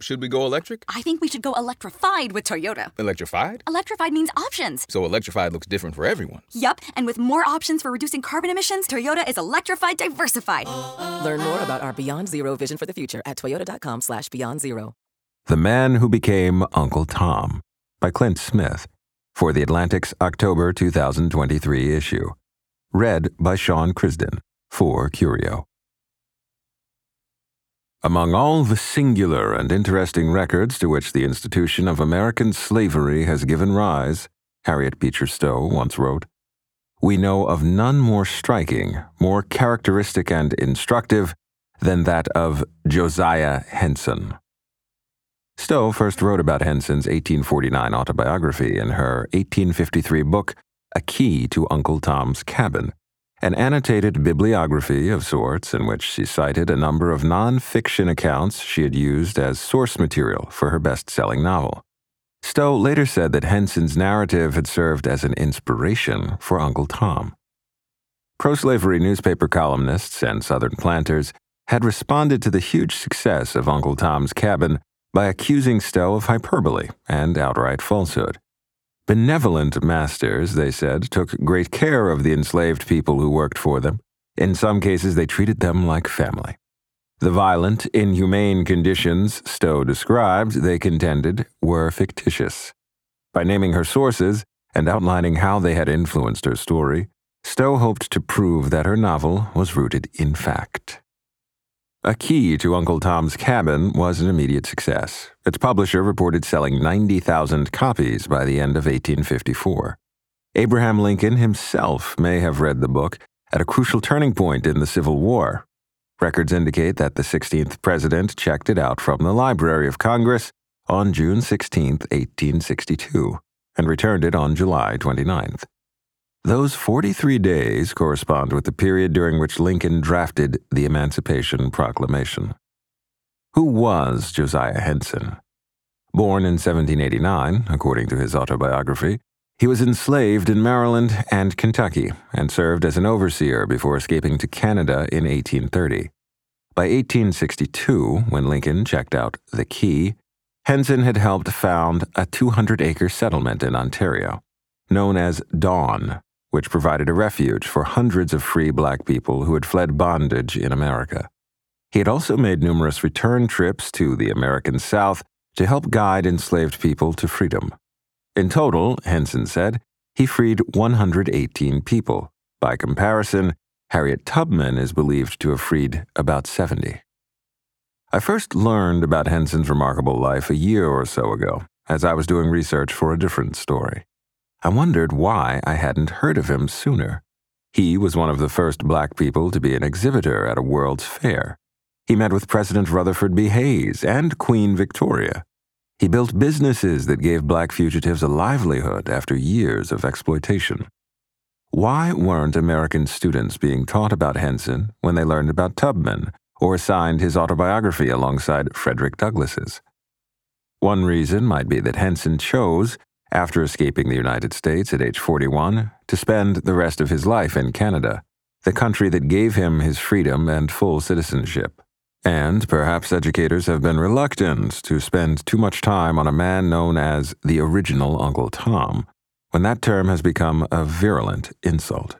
Should we go electric? I think we should go electrified with Toyota. Electrified? Electrified means options. So electrified looks different for everyone. Yup, and with more options for reducing carbon emissions, Toyota is electrified diversified. Learn more about our Beyond Zero vision for the future at toyota.com slash beyond zero. The Man Who Became Uncle Tom by Clint Smith for the Atlantic's October 2023 issue. Read by Sean Crisden for Curio. Among all the singular and interesting records to which the institution of American slavery has given rise, Harriet Beecher Stowe once wrote, we know of none more striking, more characteristic and instructive than that of Josiah Henson. Stowe first wrote about Henson's 1849 autobiography in her 1853 book, A Key to Uncle Tom's Cabin, an annotated bibliography of sorts in which she cited a number of non-fiction accounts she had used as source material for her best-selling novel. Stowe later said that Henson's narrative had served as an inspiration for Uncle Tom. Pro slavery newspaper columnists and Southern planters had responded to the huge success of Uncle Tom's Cabin by accusing Stowe of hyperbole and outright falsehood. Benevolent masters, they said, took great care of the enslaved people who worked for them. In some cases, they treated them like family. The violent, inhumane conditions Stowe described, they contended, were fictitious. By naming her sources and outlining how they had influenced her story, Stowe hoped to prove that her novel was rooted in fact. A Key to Uncle Tom's Cabin was an immediate success. Its publisher reported selling 90,000 copies by the end of 1854. Abraham Lincoln himself may have read the book at a crucial turning point in the Civil War. Records indicate that the 16th president checked it out from the Library of Congress on June 16, 1862, and returned it on July 29th. Those 43 days correspond with the period during which Lincoln drafted the Emancipation Proclamation. Who was Josiah Henson? Born in 1789, according to his autobiography, he was enslaved in Maryland and Kentucky and served as an overseer before escaping to Canada in 1830. By 1862, when Lincoln checked out the Key, Henson had helped found a 200 acre settlement in Ontario, known as Dawn, which provided a refuge for hundreds of free black people who had fled bondage in America. He had also made numerous return trips to the American South to help guide enslaved people to freedom. In total, Henson said, he freed 118 people. By comparison, Harriet Tubman is believed to have freed about 70. I first learned about Henson's remarkable life a year or so ago, as I was doing research for a different story. I wondered why I hadn't heard of him sooner. He was one of the first black people to be an exhibitor at a World's Fair. He met with President Rutherford B. Hayes and Queen Victoria. He built businesses that gave black fugitives a livelihood after years of exploitation. Why weren't American students being taught about Henson when they learned about Tubman or signed his autobiography alongside Frederick Douglass's? One reason might be that Henson chose after escaping the United States at age 41, to spend the rest of his life in Canada, the country that gave him his freedom and full citizenship. And perhaps educators have been reluctant to spend too much time on a man known as the original Uncle Tom, when that term has become a virulent insult.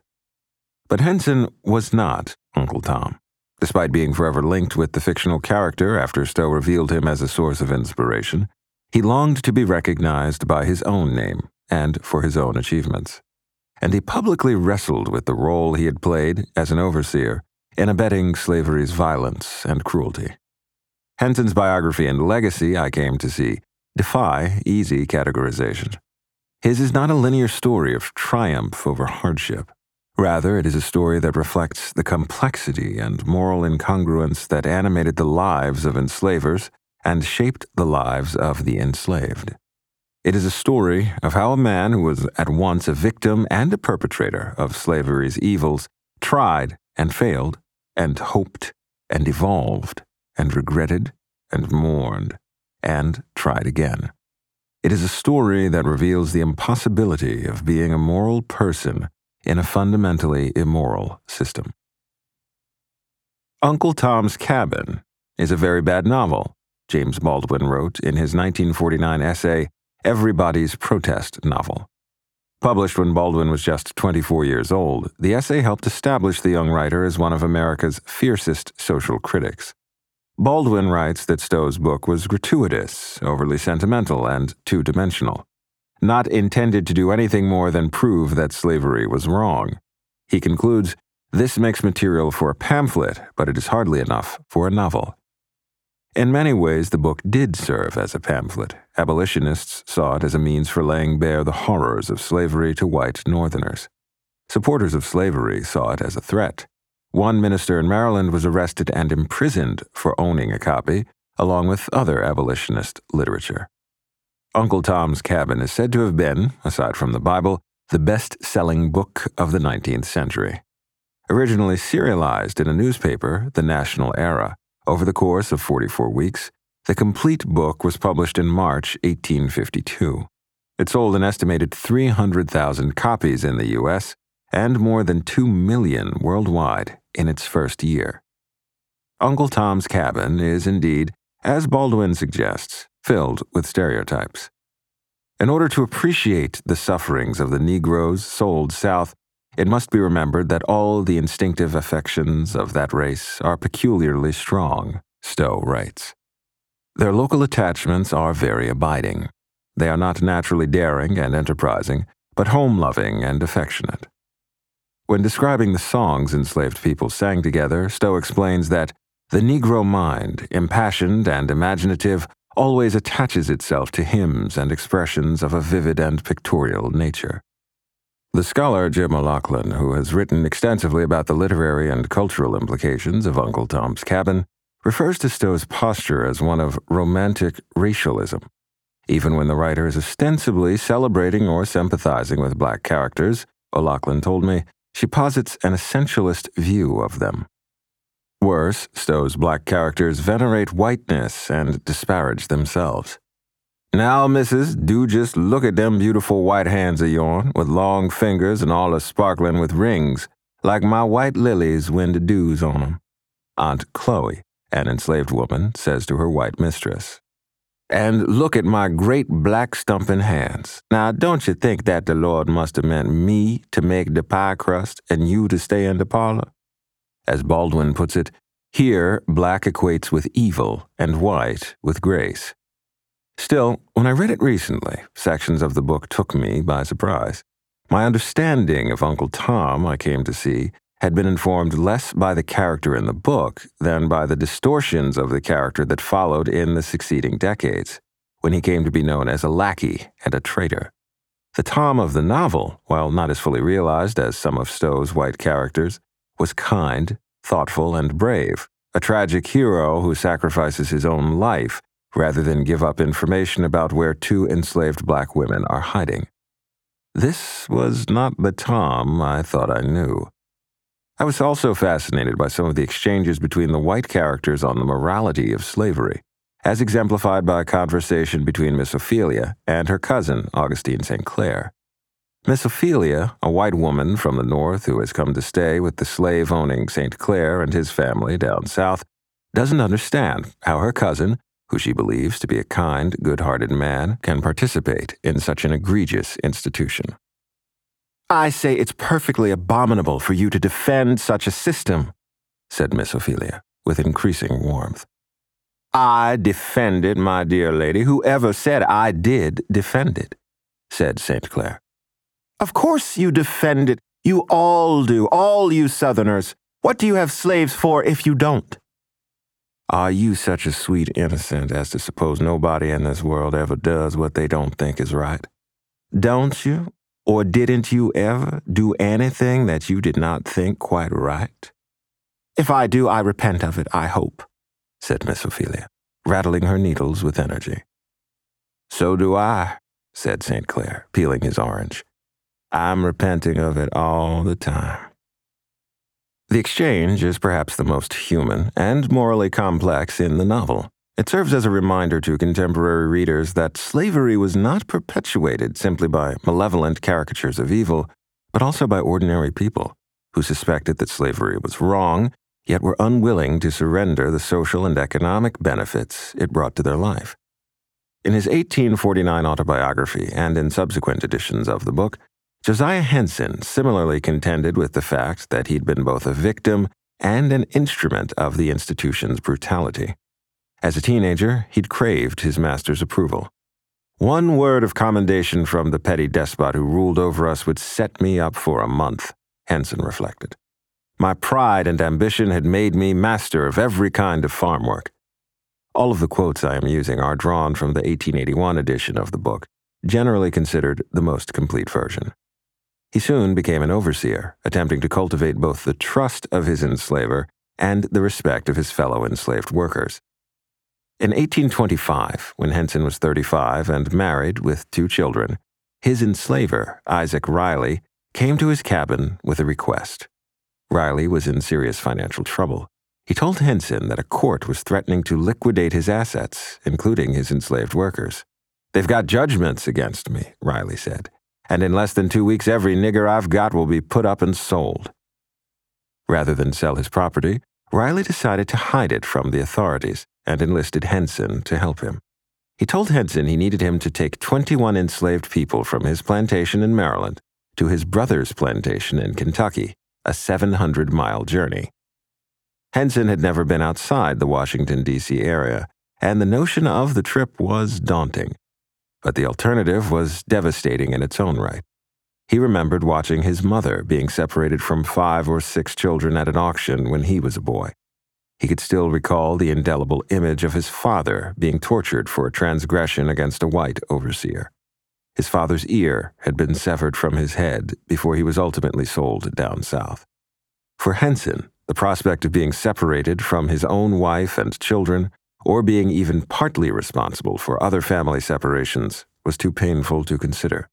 But Henson was not Uncle Tom, despite being forever linked with the fictional character after Stowe revealed him as a source of inspiration. He longed to be recognized by his own name and for his own achievements. And he publicly wrestled with the role he had played as an overseer in abetting slavery's violence and cruelty. Henson's biography and legacy, I came to see, defy easy categorization. His is not a linear story of triumph over hardship. Rather, it is a story that reflects the complexity and moral incongruence that animated the lives of enslavers and shaped the lives of the enslaved. It is a story of how a man who was at once a victim and a perpetrator of slavery's evils tried and failed, and hoped and evolved, and regretted and mourned, and tried again. It is a story that reveals the impossibility of being a moral person in a fundamentally immoral system. Uncle Tom's Cabin is a very bad novel James Baldwin wrote in his 1949 essay, Everybody's Protest Novel. Published when Baldwin was just 24 years old, the essay helped establish the young writer as one of America's fiercest social critics. Baldwin writes that Stowe's book was gratuitous, overly sentimental, and two dimensional, not intended to do anything more than prove that slavery was wrong. He concludes, This makes material for a pamphlet, but it is hardly enough for a novel. In many ways, the book did serve as a pamphlet. Abolitionists saw it as a means for laying bare the horrors of slavery to white Northerners. Supporters of slavery saw it as a threat. One minister in Maryland was arrested and imprisoned for owning a copy, along with other abolitionist literature. Uncle Tom's Cabin is said to have been, aside from the Bible, the best selling book of the 19th century. Originally serialized in a newspaper, The National Era, over the course of 44 weeks, the complete book was published in March 1852. It sold an estimated 300,000 copies in the U.S. and more than 2 million worldwide in its first year. Uncle Tom's Cabin is indeed, as Baldwin suggests, filled with stereotypes. In order to appreciate the sufferings of the Negroes sold South, it must be remembered that all the instinctive affections of that race are peculiarly strong, Stowe writes. Their local attachments are very abiding. They are not naturally daring and enterprising, but home loving and affectionate. When describing the songs enslaved people sang together, Stowe explains that the Negro mind, impassioned and imaginative, always attaches itself to hymns and expressions of a vivid and pictorial nature. The scholar Jim O'Loughlin, who has written extensively about the literary and cultural implications of Uncle Tom's Cabin, refers to Stowe's posture as one of romantic racialism. Even when the writer is ostensibly celebrating or sympathizing with black characters, O'Loughlin told me, she posits an essentialist view of them. Worse, Stowe's black characters venerate whiteness and disparage themselves. Now, missus, do just look at them beautiful white hands of yourn, with long fingers and all a sparkling with rings, like my white lilies when the dew's on 'em. Aunt Chloe, an enslaved woman, says to her white mistress. And look at my great black stumping hands. Now, don't you think that the Lord must have meant me to make the pie crust and you to stay in the parlor? As Baldwin puts it, here black equates with evil and white with grace. Still, when I read it recently, sections of the book took me by surprise. My understanding of Uncle Tom, I came to see, had been informed less by the character in the book than by the distortions of the character that followed in the succeeding decades, when he came to be known as a lackey and a traitor. The Tom of the novel, while not as fully realized as some of Stowe's white characters, was kind, thoughtful, and brave, a tragic hero who sacrifices his own life rather than give up information about where two enslaved black women are hiding. This was not the Tom I thought I knew. I was also fascinated by some of the exchanges between the white characters on the morality of slavery, as exemplified by a conversation between Miss Ophelia and her cousin, Augustine St. Clare. Miss Ophelia, a white woman from the North who has come to stay with the slave owning St. Clare and his family down south, doesn't understand how her cousin, who she believes to be a kind, good hearted man, can participate in such an egregious institution. I say it's perfectly abominable for you to defend such a system, said Miss Ophelia, with increasing warmth. I defend it, my dear lady. Whoever said I did defend it, said St. Clare. Of course you defend it. You all do, all you Southerners. What do you have slaves for if you don't? Are you such a sweet innocent as to suppose nobody in this world ever does what they don't think is right? Don't you? Or didn't you ever do anything that you did not think quite right? If I do, I repent of it, I hope, said Miss Ophelia, rattling her needles with energy. So do I, said St. Clare, peeling his orange. I'm repenting of it all the time. The exchange is perhaps the most human and morally complex in the novel. It serves as a reminder to contemporary readers that slavery was not perpetuated simply by malevolent caricatures of evil, but also by ordinary people who suspected that slavery was wrong yet were unwilling to surrender the social and economic benefits it brought to their life. In his 1849 autobiography and in subsequent editions of the book, Josiah Henson similarly contended with the fact that he'd been both a victim and an instrument of the institution's brutality. As a teenager, he'd craved his master's approval. One word of commendation from the petty despot who ruled over us would set me up for a month, Henson reflected. My pride and ambition had made me master of every kind of farm work. All of the quotes I am using are drawn from the 1881 edition of the book, generally considered the most complete version. He soon became an overseer, attempting to cultivate both the trust of his enslaver and the respect of his fellow enslaved workers. In 1825, when Henson was 35 and married with two children, his enslaver, Isaac Riley, came to his cabin with a request. Riley was in serious financial trouble. He told Henson that a court was threatening to liquidate his assets, including his enslaved workers. They've got judgments against me, Riley said and in less than two weeks, every nigger I've got will be put up and sold. Rather than sell his property, Riley decided to hide it from the authorities and enlisted Henson to help him. He told Henson he needed him to take 21 enslaved people from his plantation in Maryland to his brother's plantation in Kentucky, a 700 mile journey. Henson had never been outside the Washington, D.C. area, and the notion of the trip was daunting but the alternative was devastating in its own right. He remembered watching his mother being separated from five or six children at an auction when he was a boy. He could still recall the indelible image of his father being tortured for a transgression against a white overseer. His father's ear had been severed from his head before he was ultimately sold down south. For Henson, the prospect of being separated from his own wife and children or being even partly responsible for other family separations was too painful to consider.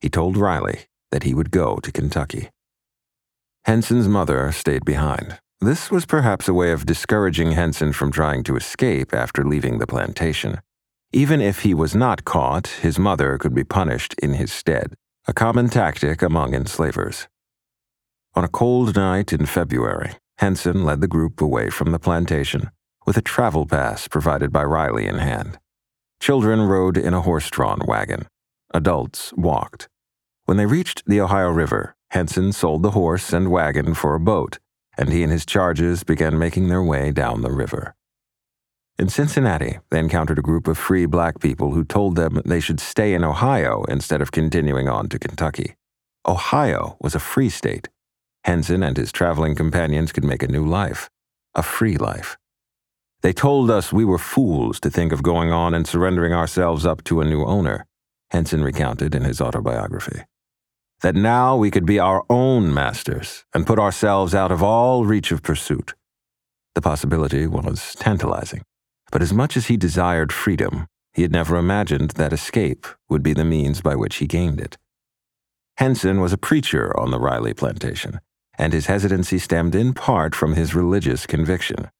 He told Riley that he would go to Kentucky. Henson's mother stayed behind. This was perhaps a way of discouraging Henson from trying to escape after leaving the plantation. Even if he was not caught, his mother could be punished in his stead, a common tactic among enslavers. On a cold night in February, Henson led the group away from the plantation with a travel pass provided by Riley in hand. Children rode in a horse drawn wagon. Adults walked. When they reached the Ohio River, Henson sold the horse and wagon for a boat, and he and his charges began making their way down the river. In Cincinnati, they encountered a group of free black people who told them they should stay in Ohio instead of continuing on to Kentucky. Ohio was a free state. Henson and his traveling companions could make a new life, a free life. They told us we were fools to think of going on and surrendering ourselves up to a new owner, Henson recounted in his autobiography. That now we could be our own masters and put ourselves out of all reach of pursuit. The possibility was tantalizing, but as much as he desired freedom, he had never imagined that escape would be the means by which he gained it. Henson was a preacher on the Riley plantation, and his hesitancy stemmed in part from his religious conviction.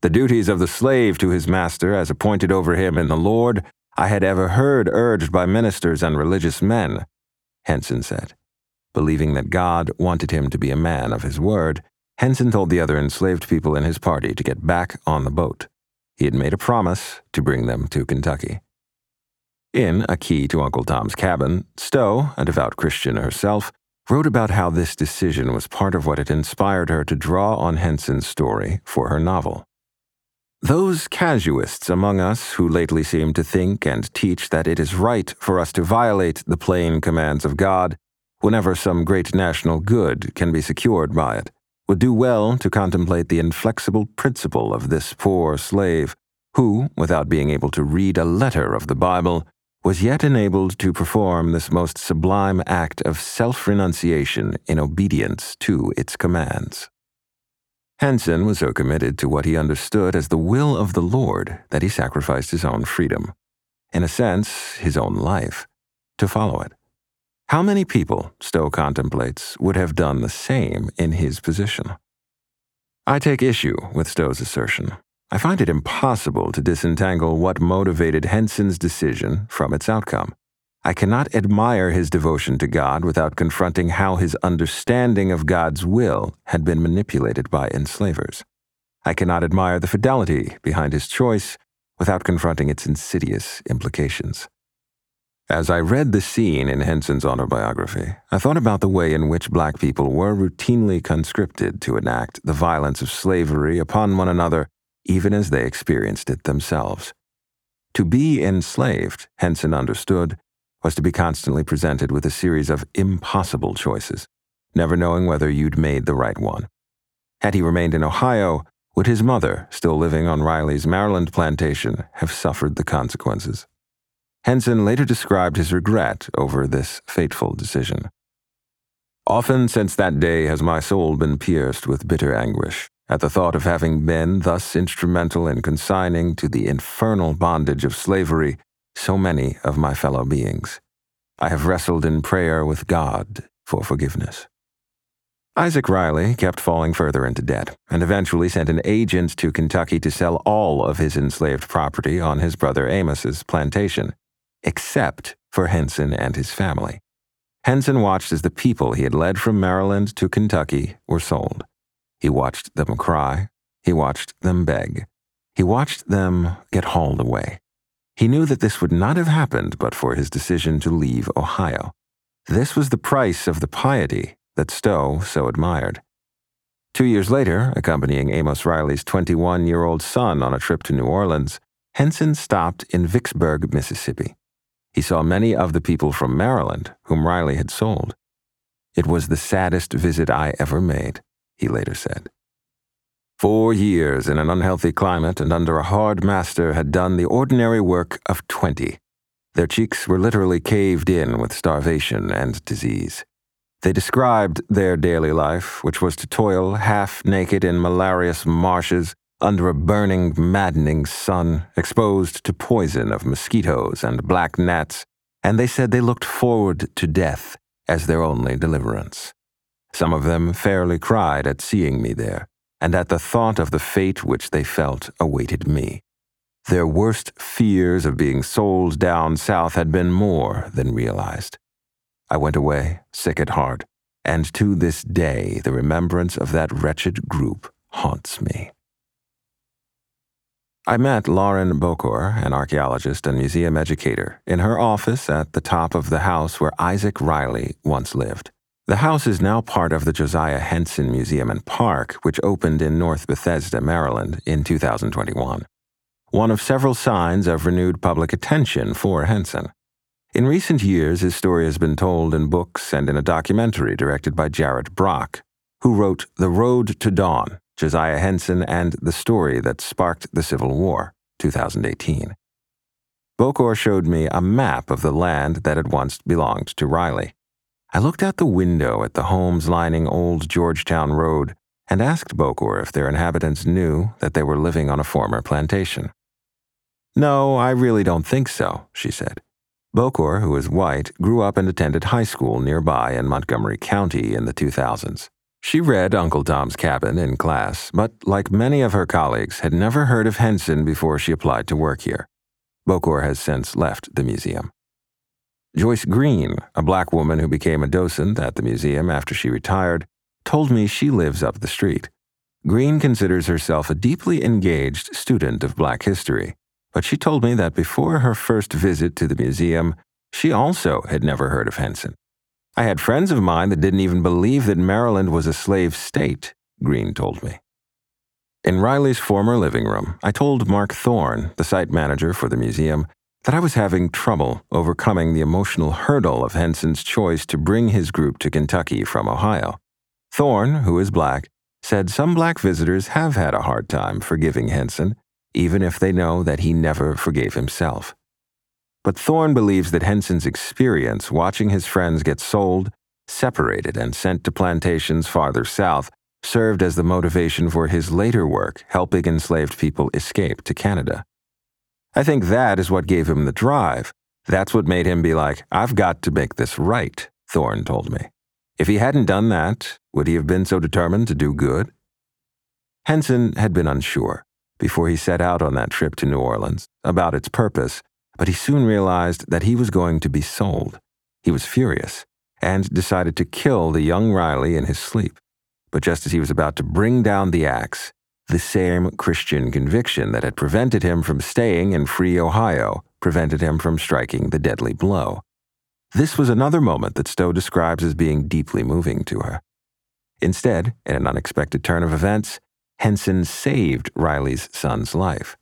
The duties of the slave to his master, as appointed over him in the Lord, I had ever heard urged by ministers and religious men, Henson said. Believing that God wanted him to be a man of his word, Henson told the other enslaved people in his party to get back on the boat. He had made a promise to bring them to Kentucky. In A Key to Uncle Tom's Cabin, Stowe, a devout Christian herself, wrote about how this decision was part of what had inspired her to draw on Henson's story for her novel. Those casuists among us who lately seem to think and teach that it is right for us to violate the plain commands of God whenever some great national good can be secured by it would do well to contemplate the inflexible principle of this poor slave who, without being able to read a letter of the Bible, was yet enabled to perform this most sublime act of self renunciation in obedience to its commands. Henson was so committed to what he understood as the will of the Lord that he sacrificed his own freedom, in a sense, his own life, to follow it. How many people, Stowe contemplates, would have done the same in his position? I take issue with Stowe's assertion. I find it impossible to disentangle what motivated Henson's decision from its outcome. I cannot admire his devotion to God without confronting how his understanding of God's will had been manipulated by enslavers. I cannot admire the fidelity behind his choice without confronting its insidious implications. As I read the scene in Henson's autobiography, I thought about the way in which black people were routinely conscripted to enact the violence of slavery upon one another, even as they experienced it themselves. To be enslaved, Henson understood, was to be constantly presented with a series of impossible choices, never knowing whether you'd made the right one. Had he remained in Ohio, would his mother, still living on Riley's Maryland plantation, have suffered the consequences? Henson later described his regret over this fateful decision. Often since that day has my soul been pierced with bitter anguish at the thought of having been thus instrumental in consigning to the infernal bondage of slavery so many of my fellow beings. I have wrestled in prayer with God for forgiveness. Isaac Riley kept falling further into debt and eventually sent an agent to Kentucky to sell all of his enslaved property on his brother Amos's plantation, except for Henson and his family. Henson watched as the people he had led from Maryland to Kentucky were sold. He watched them cry. He watched them beg. He watched them get hauled away. He knew that this would not have happened but for his decision to leave Ohio. This was the price of the piety that Stowe so admired. Two years later, accompanying Amos Riley's 21 year old son on a trip to New Orleans, Henson stopped in Vicksburg, Mississippi. He saw many of the people from Maryland whom Riley had sold. It was the saddest visit I ever made, he later said. Four years in an unhealthy climate and under a hard master had done the ordinary work of twenty. Their cheeks were literally caved in with starvation and disease. They described their daily life, which was to toil half naked in malarious marshes under a burning, maddening sun, exposed to poison of mosquitoes and black gnats, and they said they looked forward to death as their only deliverance. Some of them fairly cried at seeing me there and at the thought of the fate which they felt awaited me. Their worst fears of being sold down south had been more than realized. I went away, sick at heart, and to this day the remembrance of that wretched group haunts me. I met Lauren Bokor, an archaeologist and museum educator, in her office at the top of the house where Isaac Riley once lived. The house is now part of the Josiah Henson Museum and Park, which opened in North Bethesda, Maryland, in 2021. One of several signs of renewed public attention for Henson. In recent years, his story has been told in books and in a documentary directed by Jared Brock, who wrote The Road to Dawn Josiah Henson and the Story That Sparked the Civil War, 2018. Bokor showed me a map of the land that had once belonged to Riley. I looked out the window at the homes lining Old Georgetown Road and asked Bokor if their inhabitants knew that they were living on a former plantation. No, I really don't think so, she said. Bokor, who is white, grew up and attended high school nearby in Montgomery County in the 2000s. She read Uncle Tom's Cabin in class, but like many of her colleagues, had never heard of Henson before she applied to work here. Bokor has since left the museum. Joyce Green, a black woman who became a docent at the museum after she retired, told me she lives up the street. Green considers herself a deeply engaged student of black history, but she told me that before her first visit to the museum, she also had never heard of Henson. I had friends of mine that didn't even believe that Maryland was a slave state, Green told me. In Riley's former living room, I told Mark Thorne, the site manager for the museum, that I was having trouble overcoming the emotional hurdle of Henson's choice to bring his group to Kentucky from Ohio. Thorne, who is black, said some black visitors have had a hard time forgiving Henson, even if they know that he never forgave himself. But Thorne believes that Henson's experience watching his friends get sold, separated, and sent to plantations farther south served as the motivation for his later work helping enslaved people escape to Canada. I think that is what gave him the drive. That's what made him be like, I've got to make this right, Thorne told me. If he hadn't done that, would he have been so determined to do good? Henson had been unsure, before he set out on that trip to New Orleans, about its purpose, but he soon realized that he was going to be sold. He was furious and decided to kill the young Riley in his sleep. But just as he was about to bring down the axe, the same Christian conviction that had prevented him from staying in free Ohio prevented him from striking the deadly blow. This was another moment that Stowe describes as being deeply moving to her. Instead, in an unexpected turn of events, Henson saved Riley's son's life.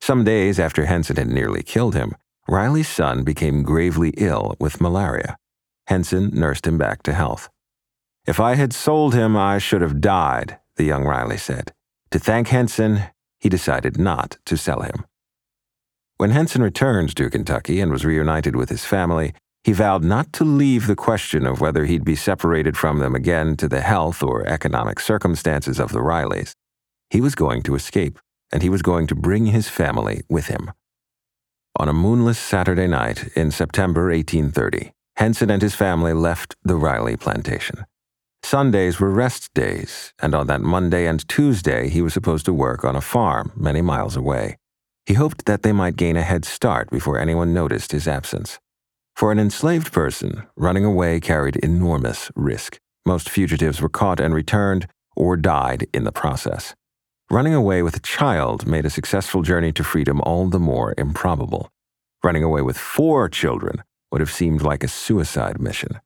Some days after Henson had nearly killed him, Riley's son became gravely ill with malaria. Henson nursed him back to health. If I had sold him, I should have died, the young Riley said. To thank Henson, he decided not to sell him. When Henson returned to Kentucky and was reunited with his family, he vowed not to leave the question of whether he'd be separated from them again to the health or economic circumstances of the Rileys. He was going to escape, and he was going to bring his family with him. On a moonless Saturday night in September 1830, Henson and his family left the Riley plantation. Sundays were rest days, and on that Monday and Tuesday he was supposed to work on a farm many miles away. He hoped that they might gain a head start before anyone noticed his absence. For an enslaved person, running away carried enormous risk. Most fugitives were caught and returned or died in the process. Running away with a child made a successful journey to freedom all the more improbable. Running away with four children would have seemed like a suicide mission.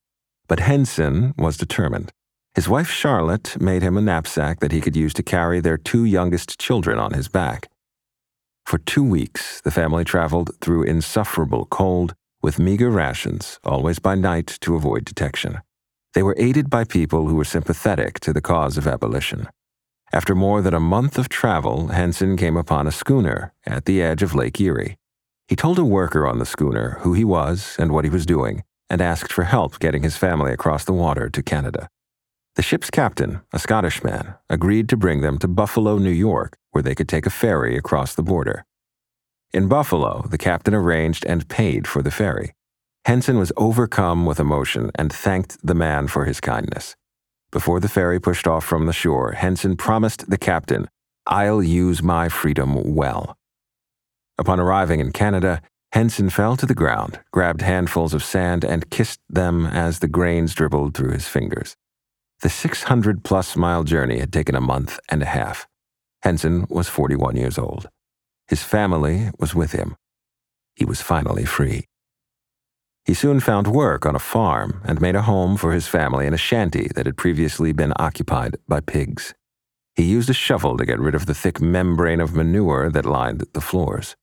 But Henson was determined. His wife Charlotte made him a knapsack that he could use to carry their two youngest children on his back. For two weeks, the family traveled through insufferable cold with meager rations, always by night to avoid detection. They were aided by people who were sympathetic to the cause of abolition. After more than a month of travel, Henson came upon a schooner at the edge of Lake Erie. He told a worker on the schooner who he was and what he was doing, and asked for help getting his family across the water to Canada. The ship's captain, a Scottish man, agreed to bring them to Buffalo, New York, where they could take a ferry across the border. In Buffalo, the captain arranged and paid for the ferry. Henson was overcome with emotion and thanked the man for his kindness. Before the ferry pushed off from the shore, Henson promised the captain, I'll use my freedom well. Upon arriving in Canada, Henson fell to the ground, grabbed handfuls of sand, and kissed them as the grains dribbled through his fingers. The 600 plus mile journey had taken a month and a half. Henson was 41 years old. His family was with him. He was finally free. He soon found work on a farm and made a home for his family in a shanty that had previously been occupied by pigs. He used a shovel to get rid of the thick membrane of manure that lined the floors.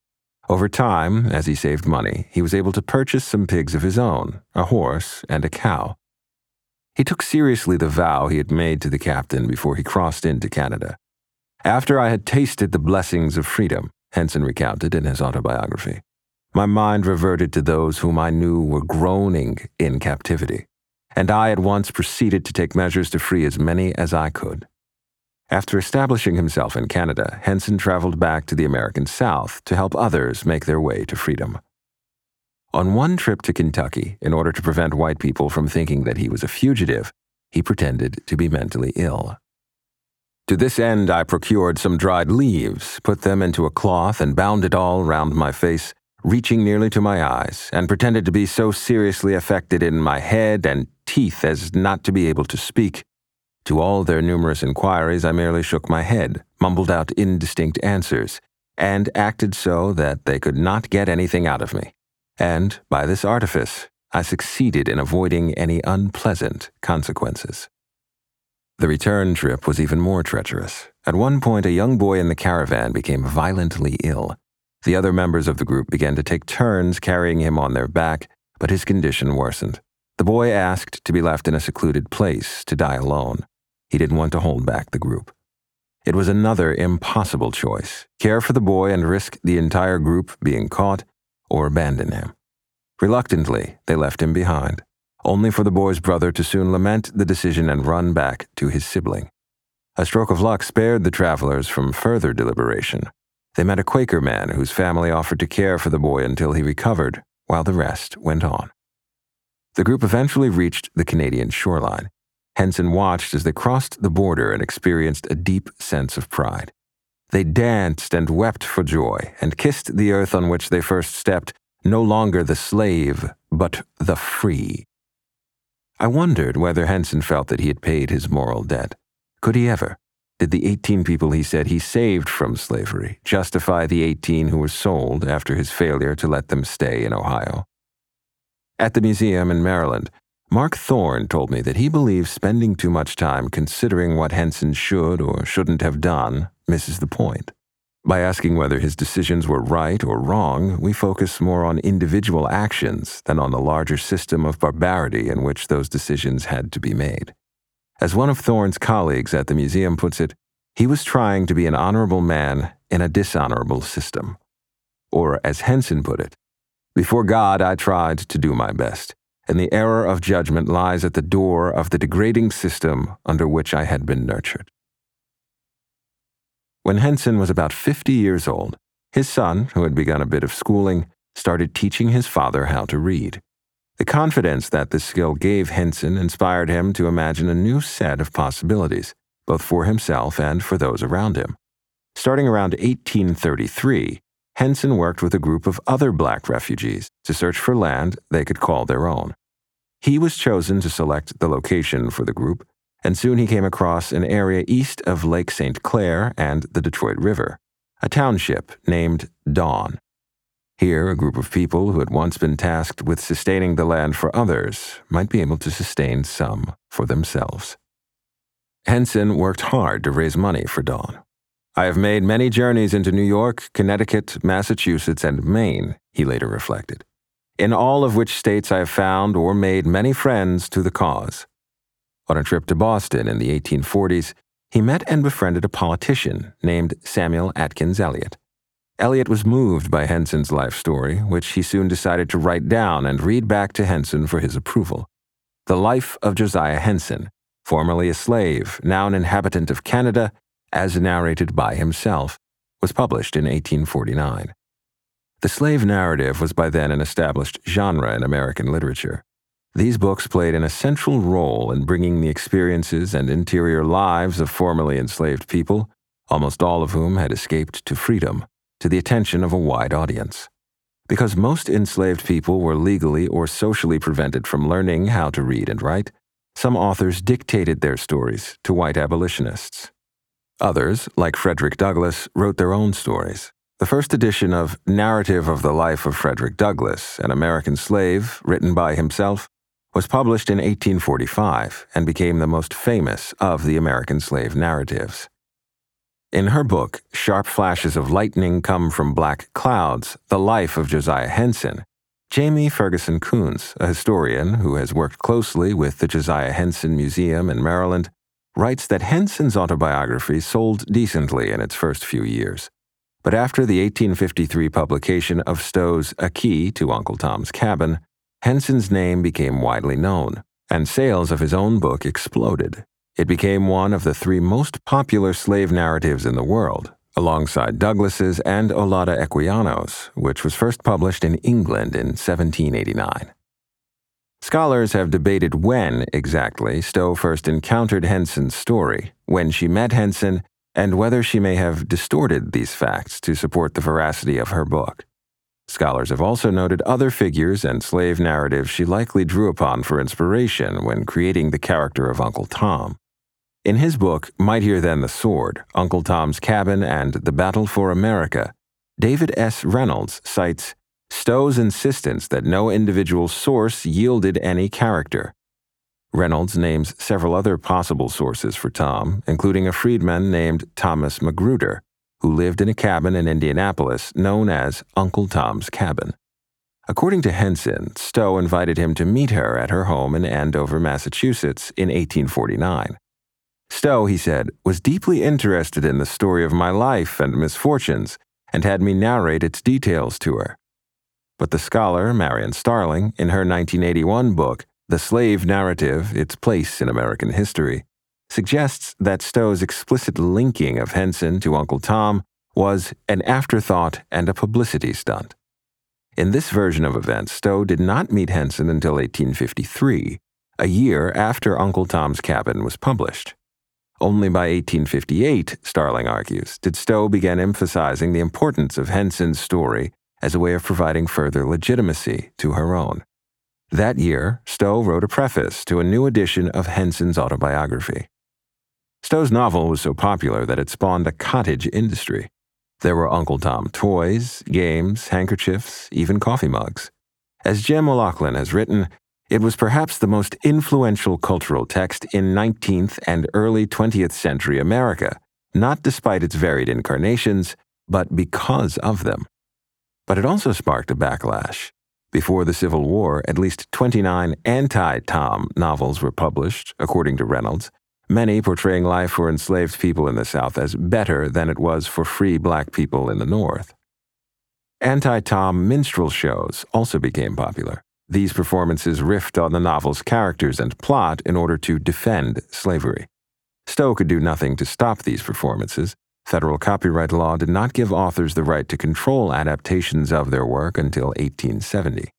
Over time, as he saved money, he was able to purchase some pigs of his own, a horse, and a cow. He took seriously the vow he had made to the captain before he crossed into Canada. After I had tasted the blessings of freedom, Henson recounted in his autobiography, my mind reverted to those whom I knew were groaning in captivity, and I at once proceeded to take measures to free as many as I could. After establishing himself in Canada, Henson traveled back to the American South to help others make their way to freedom. On one trip to Kentucky, in order to prevent white people from thinking that he was a fugitive, he pretended to be mentally ill. To this end, I procured some dried leaves, put them into a cloth, and bound it all round my face reaching nearly to my eyes, and pretended to be so seriously affected in my head and teeth as not to be able to speak. To all their numerous inquiries, I merely shook my head, mumbled out indistinct answers, and acted so that they could not get anything out of me. And, by this artifice, I succeeded in avoiding any unpleasant consequences. The return trip was even more treacherous. At one point, a young boy in the caravan became violently ill. The other members of the group began to take turns carrying him on their back, but his condition worsened. The boy asked to be left in a secluded place to die alone. He didn't want to hold back the group. It was another impossible choice care for the boy and risk the entire group being caught, or abandon him. Reluctantly, they left him behind, only for the boy's brother to soon lament the decision and run back to his sibling. A stroke of luck spared the travelers from further deliberation. They met a Quaker man whose family offered to care for the boy until he recovered, while the rest went on. The group eventually reached the Canadian shoreline. Henson watched as they crossed the border and experienced a deep sense of pride. They danced and wept for joy, and kissed the earth on which they first stepped, no longer the slave, but the free. I wondered whether Henson felt that he had paid his moral debt. Could he ever? Did the 18 people he said he saved from slavery justify the 18 who were sold after his failure to let them stay in Ohio? At the museum in Maryland, Mark Thorne told me that he believes spending too much time considering what Henson should or shouldn't have done misses the point. By asking whether his decisions were right or wrong, we focus more on individual actions than on the larger system of barbarity in which those decisions had to be made. As one of Thorne's colleagues at the museum puts it, he was trying to be an honorable man in a dishonorable system. Or, as Henson put it, before God I tried to do my best, and the error of judgment lies at the door of the degrading system under which I had been nurtured. When Henson was about 50 years old, his son, who had begun a bit of schooling, started teaching his father how to read. The confidence that this skill gave Henson inspired him to imagine a new set of possibilities, both for himself and for those around him. Starting around 1833, Henson worked with a group of other black refugees to search for land they could call their own. He was chosen to select the location for the group, and soon he came across an area east of Lake St. Clair and the Detroit River, a township named Dawn. Here, a group of people who had once been tasked with sustaining the land for others might be able to sustain some for themselves. Henson worked hard to raise money for Dawn. I have made many journeys into New York, Connecticut, Massachusetts, and Maine, he later reflected, in all of which states I have found or made many friends to the cause. On a trip to Boston in the 1840s, he met and befriended a politician named Samuel Atkins Eliot. Eliot was moved by Henson's life story, which he soon decided to write down and read back to Henson for his approval. The Life of Josiah Henson, formerly a slave, now an inhabitant of Canada, as narrated by himself, was published in 1849. The slave narrative was by then an established genre in American literature. These books played an essential role in bringing the experiences and interior lives of formerly enslaved people, almost all of whom had escaped to freedom, to the attention of a wide audience. Because most enslaved people were legally or socially prevented from learning how to read and write, some authors dictated their stories to white abolitionists. Others, like Frederick Douglass, wrote their own stories. The first edition of Narrative of the Life of Frederick Douglass, an American slave, written by himself, was published in 1845 and became the most famous of the American slave narratives. In her book, Sharp Flashes of Lightning Come from Black Clouds The Life of Josiah Henson, Jamie Ferguson Kuhns, a historian who has worked closely with the Josiah Henson Museum in Maryland, writes that Henson's autobiography sold decently in its first few years. But after the 1853 publication of Stowe's A Key to Uncle Tom's Cabin, Henson's name became widely known, and sales of his own book exploded, it became one of the three most popular slave narratives in the world, alongside Douglass's and Olaudah Equiano's, which was first published in England in 1789. Scholars have debated when exactly Stowe first encountered Henson's story, when she met Henson, and whether she may have distorted these facts to support the veracity of her book. Scholars have also noted other figures and slave narratives she likely drew upon for inspiration when creating the character of Uncle Tom. In his book, Mightier Than the Sword Uncle Tom's Cabin and the Battle for America, David S. Reynolds cites Stowe's insistence that no individual source yielded any character. Reynolds names several other possible sources for Tom, including a freedman named Thomas Magruder, who lived in a cabin in Indianapolis known as Uncle Tom's Cabin. According to Henson, Stowe invited him to meet her at her home in Andover, Massachusetts in 1849. Stowe, he said, was deeply interested in the story of my life and misfortunes and had me narrate its details to her. But the scholar, Marion Starling, in her 1981 book, The Slave Narrative Its Place in American History, suggests that Stowe's explicit linking of Henson to Uncle Tom was an afterthought and a publicity stunt. In this version of events, Stowe did not meet Henson until 1853, a year after Uncle Tom's Cabin was published. Only by 1858, Starling argues, did Stowe begin emphasizing the importance of Henson's story as a way of providing further legitimacy to her own. That year, Stowe wrote a preface to a new edition of Henson's autobiography. Stowe's novel was so popular that it spawned a cottage industry. There were Uncle Tom toys, games, handkerchiefs, even coffee mugs. As Jim O'Loughlin has written, it was perhaps the most influential cultural text in 19th and early 20th century America, not despite its varied incarnations, but because of them. But it also sparked a backlash. Before the Civil War, at least 29 anti Tom novels were published, according to Reynolds, many portraying life for enslaved people in the South as better than it was for free black people in the North. Anti Tom minstrel shows also became popular. These performances riffed on the novel's characters and plot in order to defend slavery. Stowe could do nothing to stop these performances. Federal copyright law did not give authors the right to control adaptations of their work until 1870.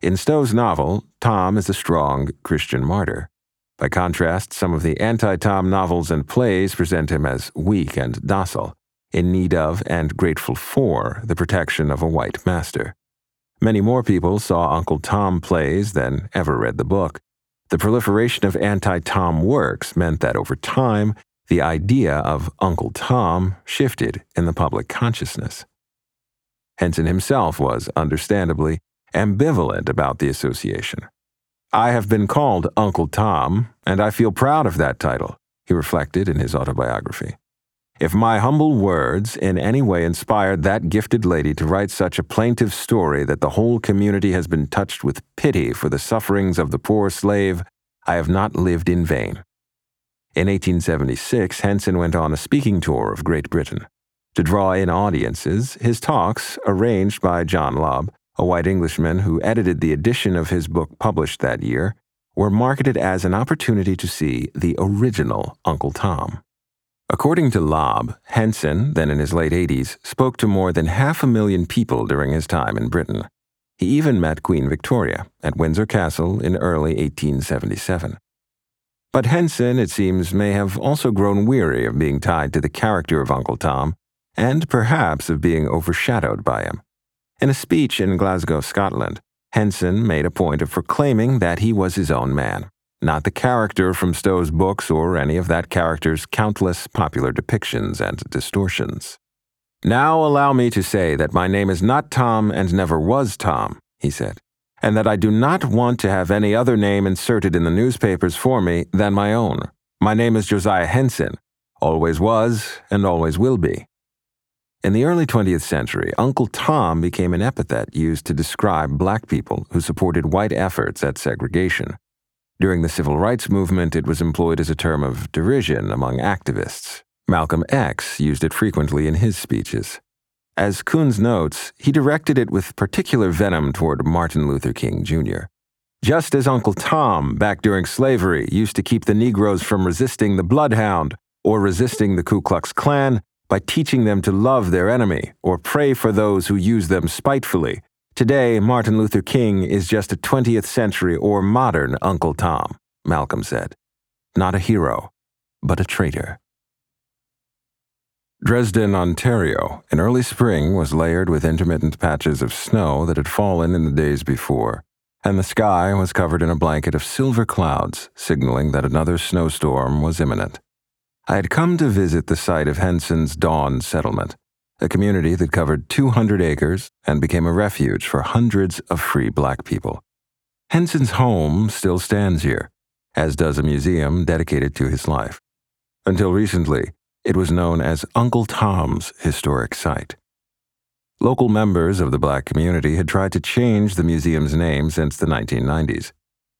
In Stowe's novel, Tom is a strong Christian martyr. By contrast, some of the anti Tom novels and plays present him as weak and docile, in need of and grateful for the protection of a white master. Many more people saw Uncle Tom plays than ever read the book. The proliferation of anti Tom works meant that over time, the idea of Uncle Tom shifted in the public consciousness. Henson himself was, understandably, ambivalent about the association. I have been called Uncle Tom, and I feel proud of that title, he reflected in his autobiography. If my humble words in any way inspired that gifted lady to write such a plaintive story that the whole community has been touched with pity for the sufferings of the poor slave, I have not lived in vain. In 1876, Henson went on a speaking tour of Great Britain. To draw in audiences, his talks, arranged by John Lobb, a white Englishman who edited the edition of his book published that year, were marketed as an opportunity to see the original Uncle Tom. According to Lobb, Henson, then in his late 80s, spoke to more than half a million people during his time in Britain. He even met Queen Victoria at Windsor Castle in early 1877. But Henson, it seems, may have also grown weary of being tied to the character of Uncle Tom, and perhaps of being overshadowed by him. In a speech in Glasgow, Scotland, Henson made a point of proclaiming that he was his own man, not the character from Stowe's books or any of that character's countless popular depictions and distortions. Now allow me to say that my name is not Tom and never was Tom, he said, and that I do not want to have any other name inserted in the newspapers for me than my own. My name is Josiah Henson, always was and always will be. In the early 20th century, Uncle Tom became an epithet used to describe black people who supported white efforts at segregation. During the civil rights movement, it was employed as a term of derision among activists. Malcolm X used it frequently in his speeches. As Kuhns notes, he directed it with particular venom toward Martin Luther King Jr. Just as Uncle Tom, back during slavery, used to keep the Negroes from resisting the Bloodhound or resisting the Ku Klux Klan, by teaching them to love their enemy or pray for those who use them spitefully. Today, Martin Luther King is just a 20th century or modern Uncle Tom, Malcolm said. Not a hero, but a traitor. Dresden, Ontario, in early spring was layered with intermittent patches of snow that had fallen in the days before, and the sky was covered in a blanket of silver clouds, signaling that another snowstorm was imminent. I had come to visit the site of Henson's Dawn settlement, a community that covered 200 acres and became a refuge for hundreds of free black people. Henson's home still stands here, as does a museum dedicated to his life. Until recently, it was known as Uncle Tom's Historic Site. Local members of the black community had tried to change the museum's name since the 1990s,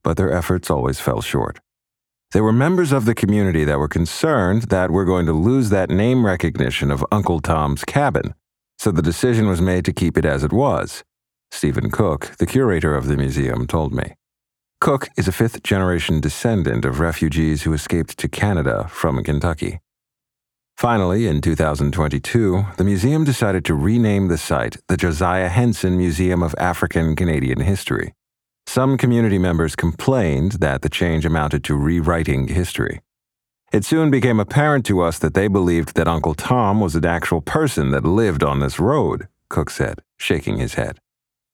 but their efforts always fell short. There were members of the community that were concerned that we're going to lose that name recognition of Uncle Tom's Cabin, so the decision was made to keep it as it was. Stephen Cook, the curator of the museum, told me. Cook is a fifth generation descendant of refugees who escaped to Canada from Kentucky. Finally, in 2022, the museum decided to rename the site the Josiah Henson Museum of African Canadian History. Some community members complained that the change amounted to rewriting history. It soon became apparent to us that they believed that Uncle Tom was an actual person that lived on this road, Cook said, shaking his head.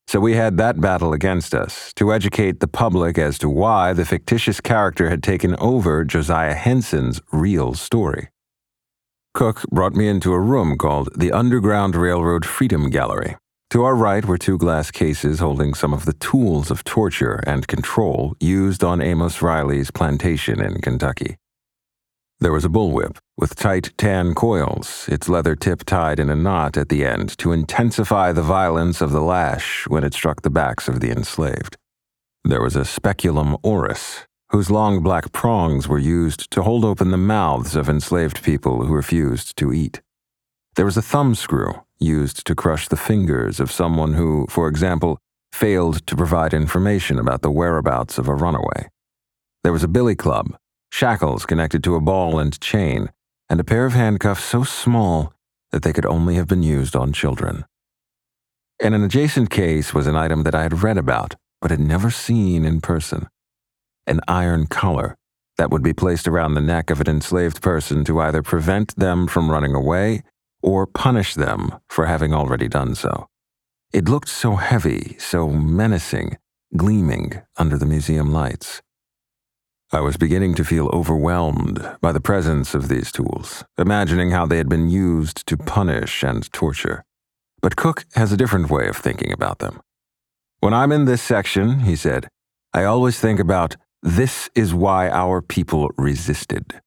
So we had that battle against us to educate the public as to why the fictitious character had taken over Josiah Henson's real story. Cook brought me into a room called the Underground Railroad Freedom Gallery. To our right were two glass cases holding some of the tools of torture and control used on Amos Riley's plantation in Kentucky. There was a bullwhip with tight tan coils, its leather tip tied in a knot at the end to intensify the violence of the lash when it struck the backs of the enslaved. There was a speculum oris, whose long black prongs were used to hold open the mouths of enslaved people who refused to eat. There was a thumbscrew used to crush the fingers of someone who, for example, failed to provide information about the whereabouts of a runaway. There was a billy club shackles connected to a ball and chain, and a pair of handcuffs so small that they could only have been used on children. In an adjacent case was an item that I had read about, but had never seen in person an iron collar that would be placed around the neck of an enslaved person to either prevent them from running away or punish them for having already done so. It looked so heavy, so menacing, gleaming under the museum lights. I was beginning to feel overwhelmed by the presence of these tools, imagining how they had been used to punish and torture. But Cook has a different way of thinking about them. When I'm in this section, he said, I always think about this is why our people resisted.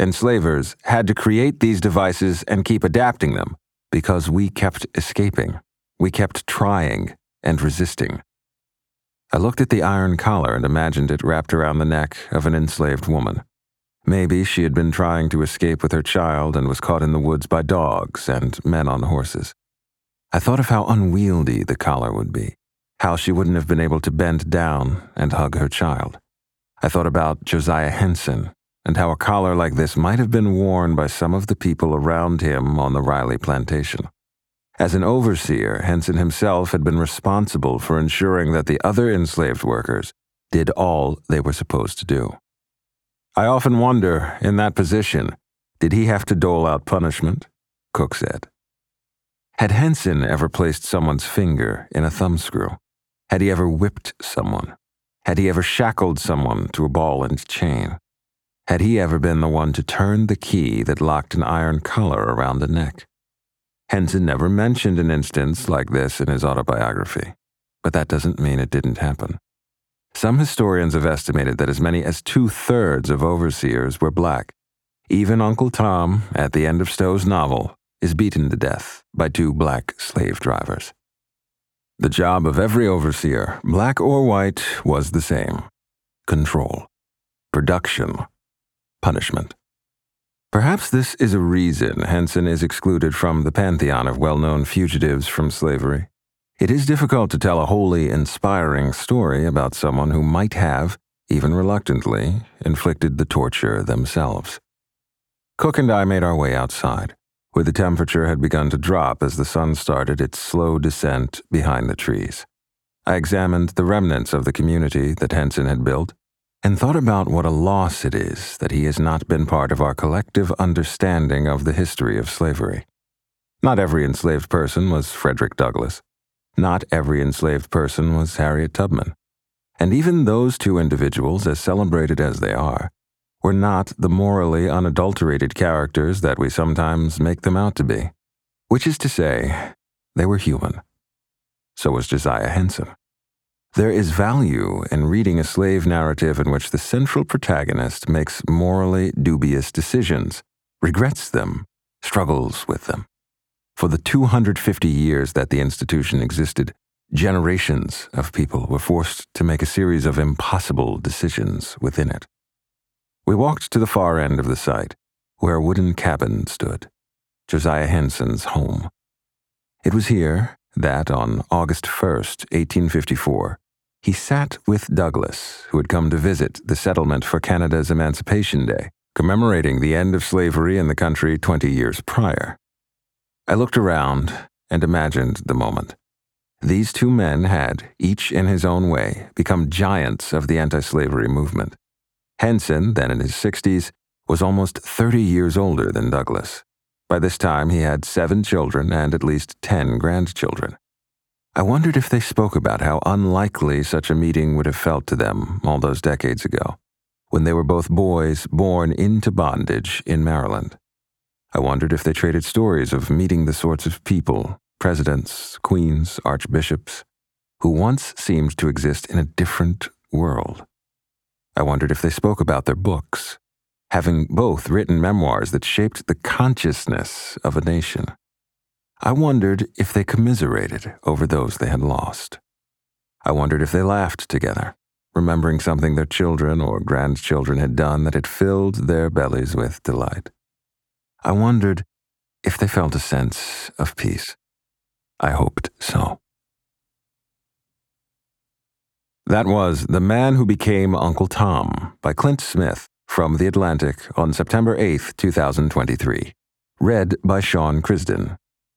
Enslavers had to create these devices and keep adapting them because we kept escaping. We kept trying and resisting. I looked at the iron collar and imagined it wrapped around the neck of an enslaved woman. Maybe she had been trying to escape with her child and was caught in the woods by dogs and men on horses. I thought of how unwieldy the collar would be, how she wouldn't have been able to bend down and hug her child. I thought about Josiah Henson and how a collar like this might have been worn by some of the people around him on the Riley plantation. As an overseer, Henson himself had been responsible for ensuring that the other enslaved workers did all they were supposed to do. I often wonder, in that position, did he have to dole out punishment? Cook said. Had Henson ever placed someone's finger in a thumbscrew? Had he ever whipped someone? Had he ever shackled someone to a ball and chain? Had he ever been the one to turn the key that locked an iron collar around a neck? Henson never mentioned an instance like this in his autobiography, but that doesn't mean it didn't happen. Some historians have estimated that as many as two thirds of overseers were black. Even Uncle Tom, at the end of Stowe's novel, is beaten to death by two black slave drivers. The job of every overseer, black or white, was the same control, production, punishment. Perhaps this is a reason Henson is excluded from the pantheon of well known fugitives from slavery. It is difficult to tell a wholly inspiring story about someone who might have, even reluctantly, inflicted the torture themselves. Cook and I made our way outside, where the temperature had begun to drop as the sun started its slow descent behind the trees. I examined the remnants of the community that Henson had built and thought about what a loss it is that he has not been part of our collective understanding of the history of slavery. Not every enslaved person was Frederick Douglass. Not every enslaved person was Harriet Tubman. And even those two individuals, as celebrated as they are, were not the morally unadulterated characters that we sometimes make them out to be. Which is to say, they were human. So was Josiah Henson. There is value in reading a slave narrative in which the central protagonist makes morally dubious decisions, regrets them, struggles with them. For the 250 years that the institution existed, generations of people were forced to make a series of impossible decisions within it. We walked to the far end of the site, where a wooden cabin stood, Josiah Henson's home. It was here that on August 1st, 1854, he sat with Douglass, who had come to visit the settlement for Canada's Emancipation Day, commemorating the end of slavery in the country 20 years prior. I looked around and imagined the moment. These two men had, each in his own way, become giants of the anti slavery movement. Henson, then in his 60s, was almost 30 years older than Douglass. By this time, he had seven children and at least 10 grandchildren. I wondered if they spoke about how unlikely such a meeting would have felt to them all those decades ago, when they were both boys born into bondage in Maryland. I wondered if they traded stories of meeting the sorts of people, presidents, queens, archbishops, who once seemed to exist in a different world. I wondered if they spoke about their books, having both written memoirs that shaped the consciousness of a nation. I wondered if they commiserated over those they had lost. I wondered if they laughed together, remembering something their children or grandchildren had done that had filled their bellies with delight. I wondered if they felt a sense of peace. I hoped so. That was The Man Who Became Uncle Tom by Clint Smith from The Atlantic on September 8, 2023. Read by Sean Crisden